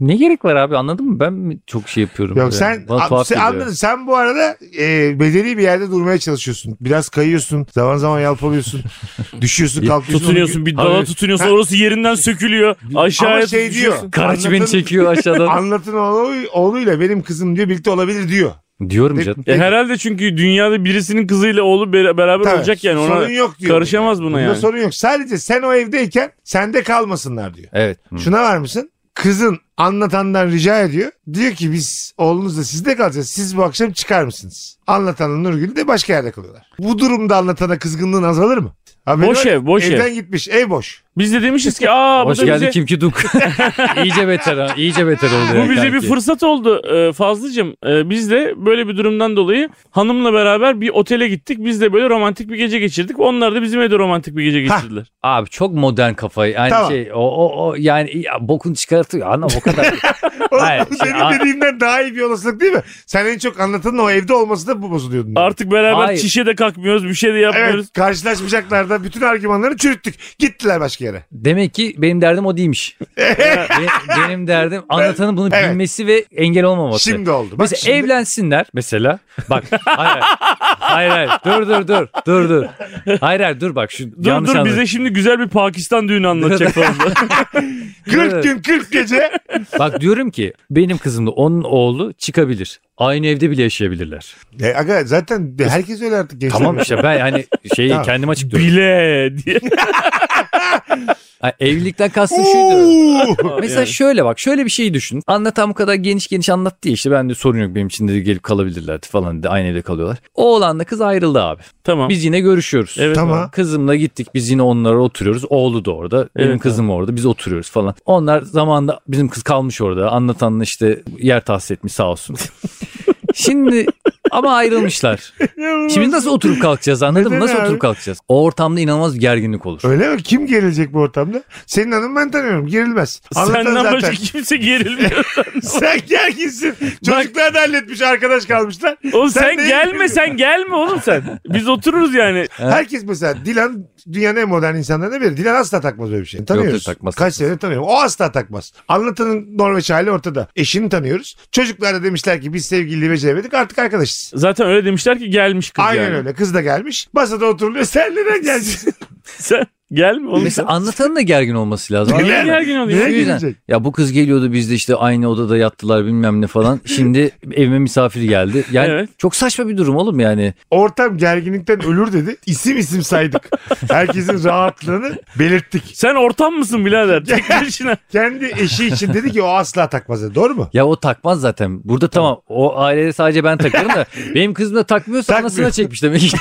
ne gerek var abi anladın mı? Ben mi çok şey yapıyorum? Yok sen, Bana sen anladın. Sen bu arada e, bedeli bir yerde durmaya çalışıyorsun. Biraz kayıyorsun. Zaman zaman yalpalıyorsun. Düşüyorsun kalkıyorsun. Tutunuyorsun bir dala tutunuyorsun orası yerinden sökülüyor. Aşağıya Ama şey diyor. Karaçi beni çekiyor aşağıdan. Anlatın oğlu, oğluyla benim kızım diyor birlikte olabilir diyor. Diyorum canım. E herhalde çünkü dünyada birisinin kızıyla oğlu ber- beraber Tabii, olacak yani ona sorun yok diyor. karışamaz buna Bunda yani. sorun yok. Sadece sen o evdeyken sende kalmasınlar diyor. Evet. Hı. Şuna var mısın? Kızın anlatandan rica ediyor. Diyor ki biz oğlunuzla sizde kalacağız. Siz bu akşam çıkar mısınız? Anlatanla Nurgül de başka yerde kalıyorlar. Bu durumda anlatana kızgınlığın azalır mı? Haberi Boş var. ev, boş Evden ev. gitmiş ev boş. Biz de demişiz ki aa bu Hoş da geldin bize, Kim Ki Duk. iyice beter ha. İyice beter oldu ya bu bize bir kanki. fırsat oldu e, Fazlıcığım. E, biz de böyle bir durumdan dolayı hanımla beraber bir otele gittik. Biz de böyle romantik bir gece geçirdik. Onlar da bizim evde romantik bir gece Hah. geçirdiler. Abi çok modern kafayı. Yani Tamam. şey o, o, o yani ya, bokunu çıkartıyor. Ana o kadar. Hayır, Senin a- dediğinden daha iyi bir olasılık değil mi? Sen en çok anlatanın o evde olması da bu bozuluyordun. Artık beraber Hayır. çişe de kalkmıyoruz bir şey de yapmıyoruz. Evet karşılaşmayacaklar da bütün argümanları çürüttük. Gittiler başka yere. Demek ki benim derdim o değilmiş. Be- benim derdim anlatanın bunu Evet. bilmesi ve engel olmaması. Şimdi oldu. Bak Mesela şimdi- evlensinler mesela. Bak hayır, hayır hayır dur dur dur dur dur. Hayır hayır dur bak şu Dur yanlış dur anladın. bize şimdi güzel bir Pakistan düğünü anlatacak. 40 gün 40 gece. Bak diyorum ki benim kızımla onun oğlu çıkabilir. Aynı evde bile yaşayabilirler. E, aga zaten herkes öyle artık. gençler. Tamam işte ben hani şeyi Tamam. kendim açıklıyorum. Bile diye. Ha, evlilikten kastım şuydu. Mesela Yani. şöyle bak şöyle bir şey düşün. Anlatan bu kadar geniş geniş anlattı ya işte ben de sorun yok benim için de gelip kalabilirlerdi falan de aynı evde kalıyorlar. Oğlanla kız ayrıldı abi. Tamam. Biz yine görüşüyoruz. Evet. Tamam. Kızımla gittik biz yine onlara oturuyoruz. Oğlu da orada. Benim Evet, kızım orada. Biz oturuyoruz falan. Onlar zamanında bizim kız kalmış orada. Anlatanla işte yer tahsis etmiş sağ olsun. Şimdi ama ayrılmışlar. Şimdi nasıl oturup kalkacağız anladın mı? Nasıl abi? oturup kalkacağız? O ortamda inanılmaz bir gerginlik olur. Öyle mi? Kim gerilecek bu ortamda? Senin hanım ben tanıyorum. Gerilmez. Anlatan Senden zaten. başka kimse gerilmiyor. Sen gerginsin. Çocuklar da halletmiş arkadaş kalmışlar. Oğlum Sen sen, gelme sen gelme oğlum sen. Biz otururuz yani. Herkes mesela Dilan dünyanın en modern insanlarından biri. Dilan asla takmaz öyle bir şey. Tanıyoruz. yok, takmaz, Kaç takmaz. senedir tanıyorum. O asla takmaz. Anlatanın Norveç hali ortada. Eşini tanıyoruz. Çocuklar da demişler ki biz sevgililiği beceremedik artık arkadaşız. Zaten öyle demişler ki gelmiş kız Aynen yani. öyle. Kız da gelmiş. Masada oturuluyor. Sen neden geldin? Sen gelme oğlum. Mesela anlatanın da gergin olması lazım. Niye Neden? gergin oluyor? Neye O yüzden, gelecek? Ya bu kız geliyordu biz de işte aynı odada yattılar bilmem ne falan. Şimdi evime misafir geldi. Yani Evet. çok saçma bir durum oğlum yani. Ortam gerginlikten ölür dedi. İsim isim saydık. Herkesin rahatlığını belirttik. Sen ortam mısın birader? Tek başına. Kendi eşi için dedi ki o asla takmaz dedi. Doğru mu? Ya o takmaz zaten. Burada tamam, o ailede sadece ben takarım da benim kızım da takmıyorsa Takmıyor. anasına çekmiş demek ki.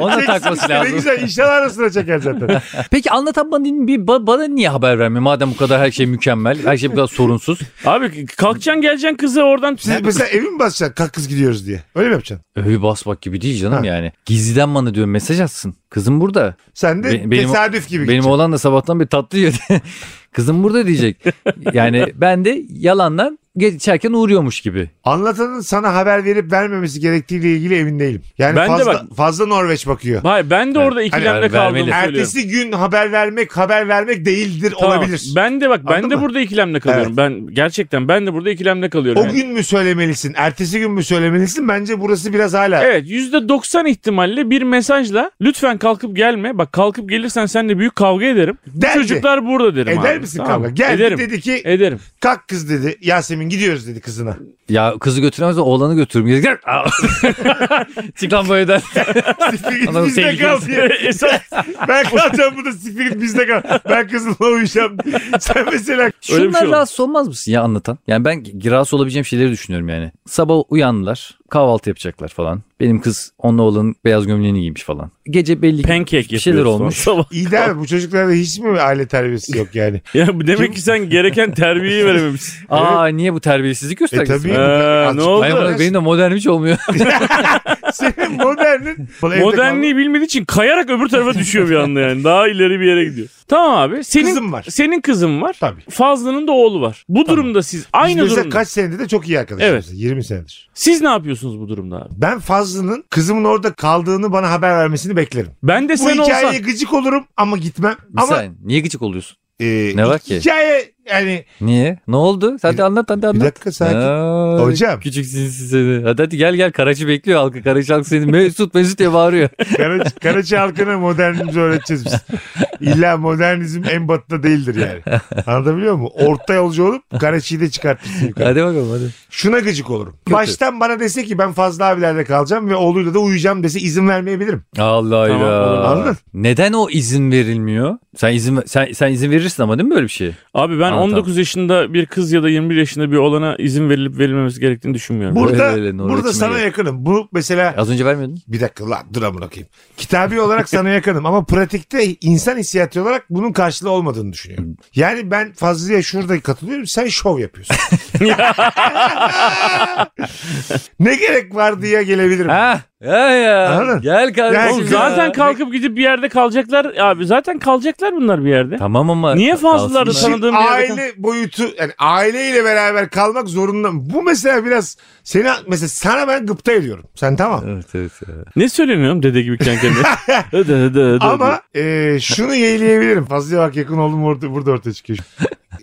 Ona takması işte, Ne lazım. güzel inşallah arasına çeker zaten. Peki anlatan bana, bir, ba- bana niye haber vermiyor? Madem bu kadar her şey mükemmel, her şey bu kadar sorunsuz. Abi kalkacaksın geleceksin kızı oradan. Siz mesela evi mi basacaksın kalk kız gidiyoruz diye. Öyle mi yapacaksın? Öyle basmak gibi değil canım Ha. yani. Gizliden bana diyor mesaj atsın. Kızım burada. Sen de Be- benim- tesadüf gibi Benim gideceksin. oğlan da sabahtan bir tatlı yiyor. Kızım burada diyecek. Yani ben de yalandan geçerken uğruyormuş gibi. Anlatanın sana haber verip vermemesi gerektiğiyle ilgili emin değilim. Yani Ben de fazla, bak- fazla Norveç bakıyor. Hayır ben de Evet. orada ikilemde Hani kaldığımı vermeli. söylüyorum. Ertesi gün haber vermek haber vermek değildir Tamam. olabilir. Ben de bak ben Anladın de mı? burada ikilemde kalıyorum. Ben gerçekten ben de burada ikilemde kalıyorum. O yani. gün mü söylemelisin? Ertesi gün mü söylemelisin? Bence burası biraz hala. Evet %90 ihtimalle bir mesajla lütfen kalkıp gelme. Bak kalkıp gelirsen seninle büyük kavga ederim. Bu Derdi. çocuklar burada derim Eder abi. misin Tamam kavga? mı? Geldi Ederim. dedi ki Ederim. kalk kız dedi. Yasemin gidiyoruz dedi kızına. Ya kızı götüremez de oğlanı götürürüm. Gel. Aa. Çık lan bu evden. Siktir git Adam bizde tehlikeli. kal diye. Esas ben kalacağım burada siktir git bizde kal. Ben kızımla uyuyacağım. Sen mesela Öyle bir Şunlar şey rahatsız olmaz mısın ya anlatan? Yani ben rahatsız olabileceğim şeyleri düşünüyorum yani. Sabah uyandılar. Kahvaltı yapacaklar falan. Benim kız onunla oğlanın beyaz gömleğini giymiş falan. Gece belli Pancake bir şeyler olmuş. iyi de bu çocuklarda hiç mi aile terbiyesi yok yani? Ya bu demek Kim- ki sen gereken terbiyeyi verememişsin. Aa niye bu terbiyesizlik E göstergesi? tabii. var? Ee, ne oldu? Ay bana- benim de modern hiç olmuyor. Senin modernin. Modernliği bilmediği için kayarak öbür tarafa düşüyor bir anda yani. Daha ileri bir yere gidiyor. Tamam abi. Senin Kızım var. Senin kızın var. Tabii. Fazlı'nın da oğlu var. Bu durumda siz aynı Biz durumda. kaç senedir de çok iyi arkadaşız. Evet. 20 senedir. Siz ne yapıyorsunuz bu durumda abi? Ben Fazlı'nın kızımın orada kaldığını bana haber vermesini beklerim. Ben de Bu sen hikayeye olsan gıcık olurum ama gitmem. Bir ama saniye, niye gıcık oluyorsun? e, Ne var ki? Hikaye yani Niye? Ne oldu? Sen de anlat hadi bir anlat. dakika sakin. Aa, Hocam. Küçük sinsi seni. Hadi hadi gel gel Karaçı bekliyor halkı. Karaçı halkı seni Mesut Mesut diye bağırıyor. Karaçi, Karaçi halkına modernimizi öğreteceğiz biz. İlla modernizm en batıda değildir yani. Anlatabiliyor muyum? Orta yolcu olup Karaçi'yi de çıkartırsın yukarı. hadi bakalım hadi. Şuna gıcık olurum. Kötü. Baştan bana dese ki ben fazla abilerde kalacağım ve oğluyla da uyuyacağım dese izin vermeyebilirim. Allah Tamam, ya. anladın? Neden o izin verilmiyor? Sen izin sen sen izin verirsin ama değil mi böyle bir şey? abi ben 19 yaşında bir kız ya da 21 yaşında bir oğlana izin verilip verilmemesi gerektiğini düşünmüyorum. Burada Öyle öyle, burada sana gel. yakınım. Bu mesela Az önce vermiyordun. bir dakika lan dur amına koyayım. Kitabi olarak sana yakınım ama pratikte insan hissiyatı olarak bunun karşılığı olmadığını düşünüyorum. Yani ben Fazlı'ya şurada katılıyorum. Sen şov yapıyorsun. ne gerek var diye gelebilirim. Ha? Ya ya. Anladın? Gel kardeşim. Oğlum ya. zaten kalkıp gidip bir yerde kalacaklar abi. Zaten kalacaklar bunlar bir yerde. Tamam ama. Niye fazlaları kalsınlar. tanıdığım bir yerde aile boyutu yani aileyle beraber kalmak zorunda. Bu mesela biraz seni mesela sana ben gıpta ediyorum. Sen tamam. Evet evet. ya. Ne söyleniyorum dede gibi kendi kendine? Hadi hadi hadi. Ama e, şunu yeğleyebilirim. Fazlı'ya bak yakın oldum orada, burada ortaya çıkıyor.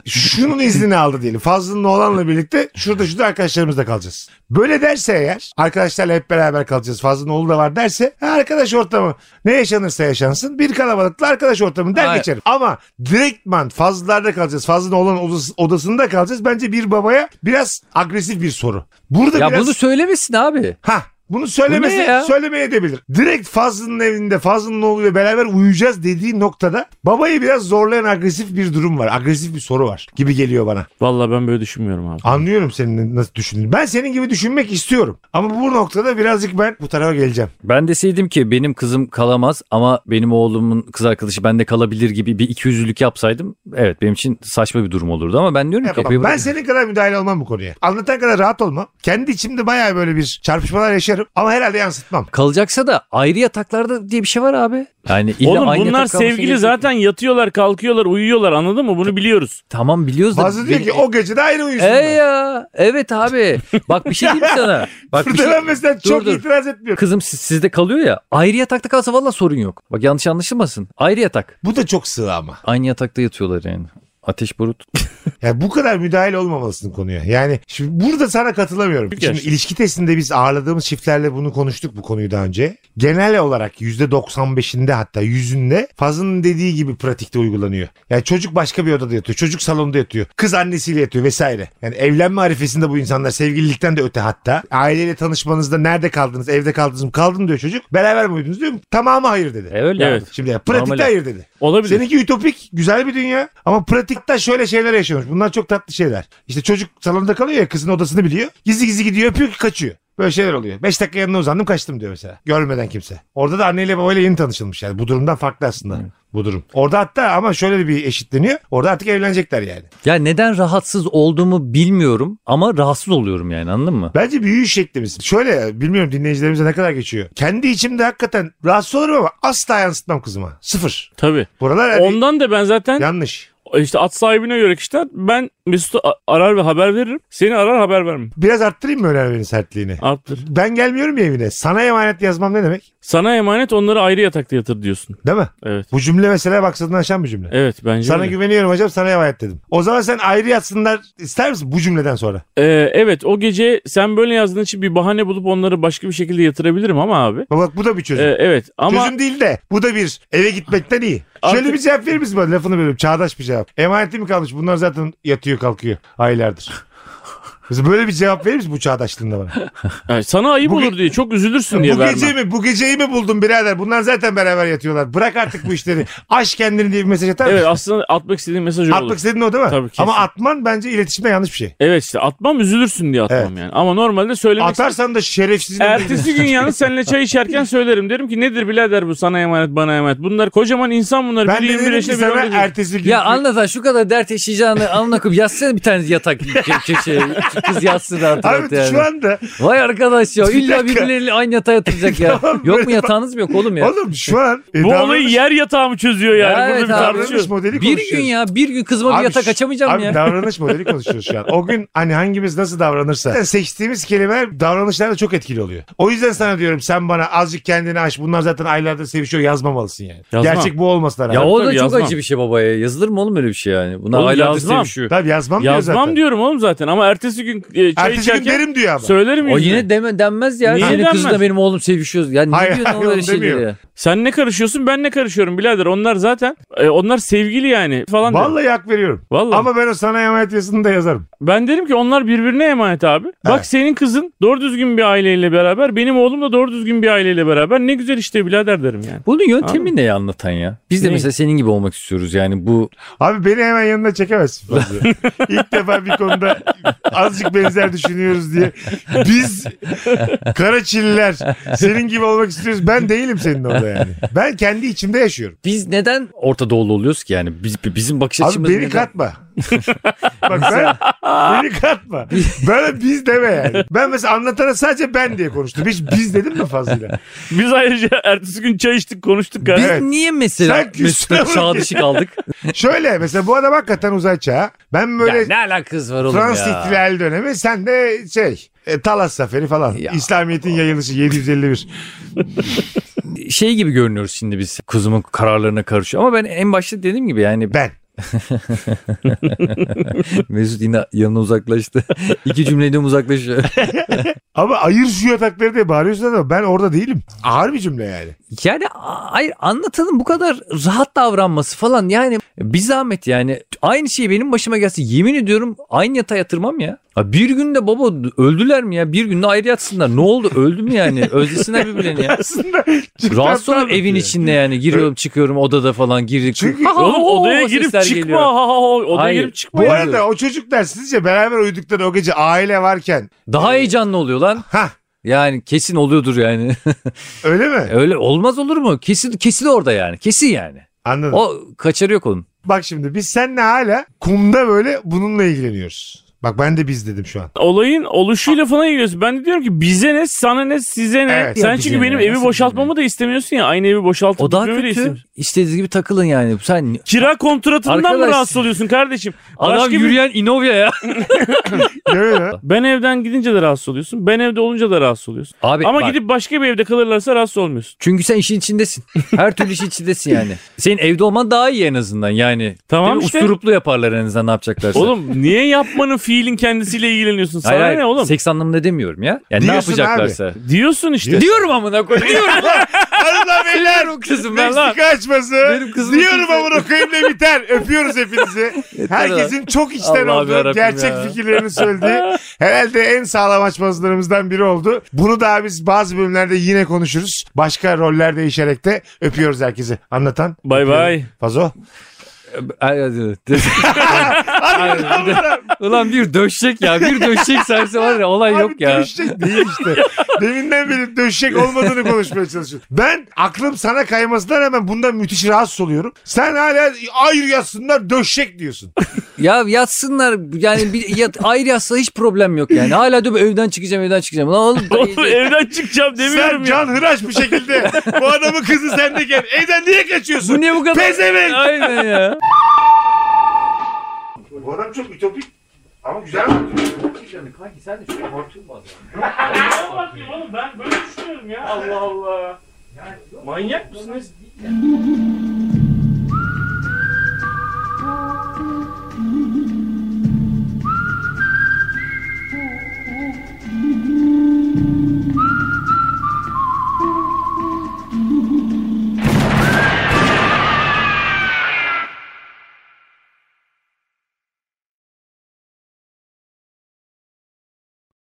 Şunun iznini aldı diyelim. Fazlı'nın oğlanla birlikte şurada şurada arkadaşlarımızla kalacağız. Böyle derse eğer arkadaşlarla hep beraber kalacağız. Fazlı'nın oğlu da var derse ha, arkadaş ortamı ne yaşanırsa yaşansın bir kalabalıkla arkadaş ortamı der Hayır. geçerim. Ama direktman Fazlı'larda kalacağız. Fazlı'nın oğlan odası- odasında kalacağız. Bence bir babaya biraz agresif bir soru. Burada Ya biraz... bunu söylemesin abi. Ha bunu söylemesi Bu ya? söylemeye edebilir. Direkt Fazlı'nın evinde Fazlı'nın oğluyla beraber uyuyacağız dediği noktada babayı biraz zorlayan agresif bir durum var. Agresif bir soru var gibi geliyor bana. Vallahi ben böyle düşünmüyorum abi. Anlıyorum senin nasıl düşündüğünü. Ben senin gibi düşünmek istiyorum. Ama bu noktada birazcık ben bu tarafa geleceğim. Ben deseydim ki benim kızım kalamaz ama benim oğlumun kız arkadaşı bende kalabilir gibi bir ikiyüzlülük yapsaydım evet benim için saçma bir durum olurdu ama ben diyorum ki Yapamam. kapıyı Ben senin kadar müdahale olmam bu konuya. Anlatan kadar rahat olmam. Kendi içimde bayağı böyle bir çarpışmalar yaşarım. Ama herhalde yansıtmam. kalacaksa da ayrı yataklarda diye bir şey var abi. Yani illa Oğlum aynı bunlar kalması sevgili gerekiyor. zaten yatıyorlar kalkıyorlar uyuyorlar anladın mı? Bunu biliyoruz. Tamam biliyoruz da. Bazı diyor ki o gece de ayrı E uyusunlar. ya evet abi. Bak bir şey diyeyim mi sana. Bak bir Burada şey... ben mesela Dur, çok dur. itiraz etmiyorum. Kızım siz- sizde kalıyor ya. Ayrı yatakta kalsa valla sorun yok. Bak yanlış anlaşılmasın. Ayrı yatak. Bu da çok sığ ama. Aynı yatakta yatıyorlar yani. Ateş barut. Yani bu kadar müdahale olmamalısın konuya. Yani şimdi burada sana katılamıyorum. Çünkü Şimdi ilişki testinde biz ağırladığımız çiftlerle bunu konuştuk bu konuyu daha önce. Genel olarak %95'inde hatta yüzünde Fazlı'nın dediği gibi pratikte uygulanıyor. Yani çocuk başka bir odada yatıyor. Çocuk salonda yatıyor. Kız annesiyle yatıyor vesaire. Yani evlenme arifesinde bu insanlar sevgililikten de öte hatta. Aileyle tanışmanızda nerede kaldınız? Evde kaldınız mı? Kaldım diyor çocuk. Beraber mi uyudunuz diyor. Tamamı hayır dedi. E öyle Evet. Şimdi pratikte Normal. hayır dedi. Olabilir. Seninki ütopik güzel bir dünya ama pratikte şöyle şeyler yaşanmış. Bunlar çok tatlı şeyler. İşte çocuk salonda kalıyor ya kızın odasını biliyor. Gizli gizli gidiyor öpüyor ki kaçıyor. Böyle şeyler oluyor. 5 dakika yanına uzandım kaçtım diyor mesela. Görmeden kimse. Orada da anneyle babayla yeni tanışılmış yani. Bu durumdan farklı aslında. Bu durum. Orada hatta ama şöyle de bir eşitleniyor. Orada artık evlenecekler yani. Ya neden rahatsız olduğumu bilmiyorum ama rahatsız oluyorum yani anladın mı? Bence büyüyüş şeklimiz. Şöyle bilmiyorum dinleyicilerimize ne kadar geçiyor. Kendi içimde hakikaten rahatsız olurum ama asla yansıtmam kızıma. Sıfır. Tabii. Buralar hani Ondan da ben zaten yanlış. İşte at sahibine göre kişiler ben Mesut'u a- arar ve haber veririm. Seni arar haber vermem. Biraz arttırayım mı Bey'in sertliğini? Arttır. Ben gelmiyorum ya evine. Sana emanet yazmam ne demek? Sana emanet onları ayrı yatakta yatır diyorsun. Değil mi? Evet. Bu cümle mesela maksadını aşan bir cümle. Evet bence Sana öyle. güveniyorum hocam sana emanet dedim. O zaman sen ayrı yatsınlar ister misin bu cümleden sonra? Ee, evet o gece sen böyle yazdığın için bir bahane bulup onları başka bir şekilde yatırabilirim ama abi. Bak, bak bu da bir çözüm. Ee, evet ama Çözüm değil de bu da bir eve gitmekten iyi. Şöyle Artık- bir cevap verir misin bana lafını bölüyorum. Çağdaş bir cevap. Emaneti mi kalmış? Bunlar zaten yatıyor kalkıyor aylardır. Mesela böyle bir cevap verir misin bu çağdaşlığında bana? yani sana ayıp Bu ge- olur diye çok üzülürsün diye bu vermem. gece mi? Bu geceyi mi buldun birader? Bunlar zaten beraber yatıyorlar. Bırak artık bu işleri. Aş kendini diye bir mesaj atar Evet mısın? aslında atmak istediğim mesaj o olur. Atmak istediğin o değil mi? Tabii, kesin. Ama atman bence iletişimde yanlış bir şey. Evet işte atmam üzülürsün diye atmam Evet. yani. Ama normalde söylemek Atarsan da şerefsizin Ertesi gün yalnız seninle çay içerken söylerim. Derim ki nedir birader bu sana emanet bana emanet. Bunlar kocaman insan bunlar. Ben Biri de 21 dedim ki yaşında biri sana 19 yaşında. ertesi gün. Ya anlatan şu kadar dert yaşayacağını anına koyup yazsana bir tane yatak köşeye. Kız yatsın rahat rahat Abi yani. şu anda Vay arkadaş ya illa birbirleriyle aynı yatağa yatıracak ya. Tamam, yok mu yatağınız mı yok oğlum ya? oğlum şu an e, Bu olayı yer yatağı mı çözüyor yani? Ya Burada evet davranış modeli Bir gün ya bir gün kızıma Abi bir yatak açamayacağım Abi ya. davranış modeli konuşuyoruz şu an. O gün hani hangimiz nasıl davranırsa Yani seçtiğimiz kelimeler davranışlarda çok etkili oluyor. O yüzden sana diyorum sen bana azıcık kendini aş. Bunlar zaten aylardır sevişiyor yazmamalısın yani. Yazmam. Gerçek bu olmasına Ya rağmen. o da tabii çok yazmam. acı bir şey babaya. Yazılır mı oğlum öyle bir şey yani? Bunlar Oğlum aylardır yazmam. sevişiyor. Tabii yazmam, diyor Yazmam zaten. diyorum oğlum zaten ama ertesi gün e, çay Ertesi gün içerken derim diyor ama. söylerim O yüzüne. yine deme, denmez ya. Niye Senin denmez? kızla benim oğlum sevişiyoruz. Ya ne Hayır, diyorsun hayır, öyle onu şeyleri demiyor. ya? Sen ne karışıyorsun ben ne karışıyorum birader. Onlar zaten e, onlar sevgili yani falan. derim. Vallahi hak veriyorum. Vallahi. Ama ben o sana emanet yazısını da yazarım. Ben derim ki onlar birbirine emanet abi. Bak senin kızın doğru düzgün bir aileyle beraber benim oğlum da doğru düzgün bir aileyle beraber ne güzel işte birader derim yani. Bunun yöntemi ne anlatan ya? Biz de Ne? mesela senin gibi olmak istiyoruz yani bu. Abi beni hemen yanına çekemezsin fazla. İlk defa bir konuda azıcık benzer düşünüyoruz diye. Biz Karaçililer senin gibi olmak istiyoruz. Ben değilim senin orada yani. Ben kendi içimde yaşıyorum. Biz neden Orta Doğulu oluyoruz ki yani? Biz, bizim bakış Abi açımız beni neden? katma. Bak ben beni katma. Böyle biz deme yani. Ben mesela anlatana sadece ben diye konuştum. Hiç biz dedim mi fazlıyla? Biz ayrıca ertesi gün çay içtik konuştuk. Biz Evet. niye mesela Sen küstün Mesut'la ama çağ dışı kaldık? Şöyle mesela bu adam hakikaten uzay çağı. Ben böyle ya ne alakası var oğlum Fransız ya? ihtilali dönemi sen de şey e, Talas Zaferi falan. Ya. İslamiyet'in yayılışı 751. Şey gibi görünüyoruz şimdi biz kuzumun kararlarına karışıyor. Ama ben en başta dediğim gibi yani Ben. Mesut yine yanına uzaklaştı. İki cümleden uzaklaşıyor. Ama ayır şu yatakları diye bağırıyorsun ama ben orada değilim. Ağır bir cümle yani. Yani hayır anlatalım bu kadar rahat davranması falan yani bir zahmet yani aynı şey benim başıma gelse yemin ediyorum aynı yatağa yatırmam ya. Ha bir günde baba öldüler mi ya bir günde ayrı yatsınlar ne oldu öldü mü yani özlesinler birbirlerini ya. Aslında Rahatsız evin içinde yani giriyorum çıkıyorum odada falan girdik. Çünkü- Ha, Oğlum odaya girip çıkma. geliyor. Ha, ha, ha, odaya Hayır. girip çıkma. Bu ya. arada o çocuklar sizce beraber uyudukları o gece aile varken Daha heyecanlı oluyor lan. ha Yani kesin oluyordur yani. öyle mi? Öyle olmaz olur mu? Kesin kesin orada yani. Kesin yani. Anladım. O kaçarı yok onun. Bak şimdi biz seninle hala kumda böyle bununla ilgileniyoruz. Bak ben de biz dedim şu an. Olayın oluşuyla falan ilgiliyorsun. Ben de diyorum ki bize ne sana ne size ne. Evet. Sen çünkü bize benim ne, evi nasıl boşaltmamı da istemiyorsun ya. Aynı evi boşaltıp O daha kötü. İstediğiniz gibi takılın yani. Sen Kira kontratından mı Arkadaş- rahatsız oluyorsun kardeşim? adam Başka bir- yürüyen Inovya ya. Öyle. Ben evden gidince de rahatsız oluyorsun. Ben evde olunca da rahatsız oluyorsun. Abi Ama bak, gidip başka bir evde kalırlarsa rahatsız olmuyorsun. çünkü sen işin içindesin. Her türlü işin içindesin yani. Senin evde olman daha iyi en azından yani. Tamam Değil mi? işte. Usturuplu yaparlar en azından ne yapacaklarsa. Oğlum niye yapmanın fiilin kendisiyle ilgileniyorsun? Sana hayır, hayır, ne oğlum? Seks anlamında demiyorum ya. Yani Diyorsun ne yapacaklarsa. Diyorsun işte. Diyor- Diyorum amına koyayım. Diyorum. Beyler. Kızım ben lan. Meksika açması. Benim kızım Diyorum amına koyayım da biter. Öpüyoruz hepinizi. Herkesin çok içten Allah'ım olduğu, yarabbim gerçek ya. fikirlerini söylediği herhalde en sağlam açmazlarımızdan biri oldu. Bunu daha biz bazı bölümlerde yine konuşuruz. Başka roller değişerek de öpüyoruz herkesi. Anlatan. Bay bay. Fazo. Ulan bir döşek ya bir döşek serse var ya olay Abi yok ya. döşek değil işte. Deminden beri döşek olmadığını konuşmaya çalışıyorum. Ben aklım sana kaymasından hemen bundan müthiş rahatsız oluyorum. Sen hala ayır yatsınlar döşek diyorsun. Ya yatsınlar yani bir, yat, ayrı yatsa hiç problem yok yani. Hala diyor evden çıkacağım evden çıkacağım. Lan oğlum, Oğlum evden çıkacağım demiyorum Sen ya. can hıraş bir şekilde bu adamın kızı sendeyken evden niye kaçıyorsun? Bu niye bu kadar? Pezevenk! Aynen ya. Bu adam çok ütopik ama güzel Yani kanki sen de çok abartıyorsun bazen. Ne bakayım oğlum ben böyle düşünüyorum ya. Allah Allah. Manyak mısınız? Thank you.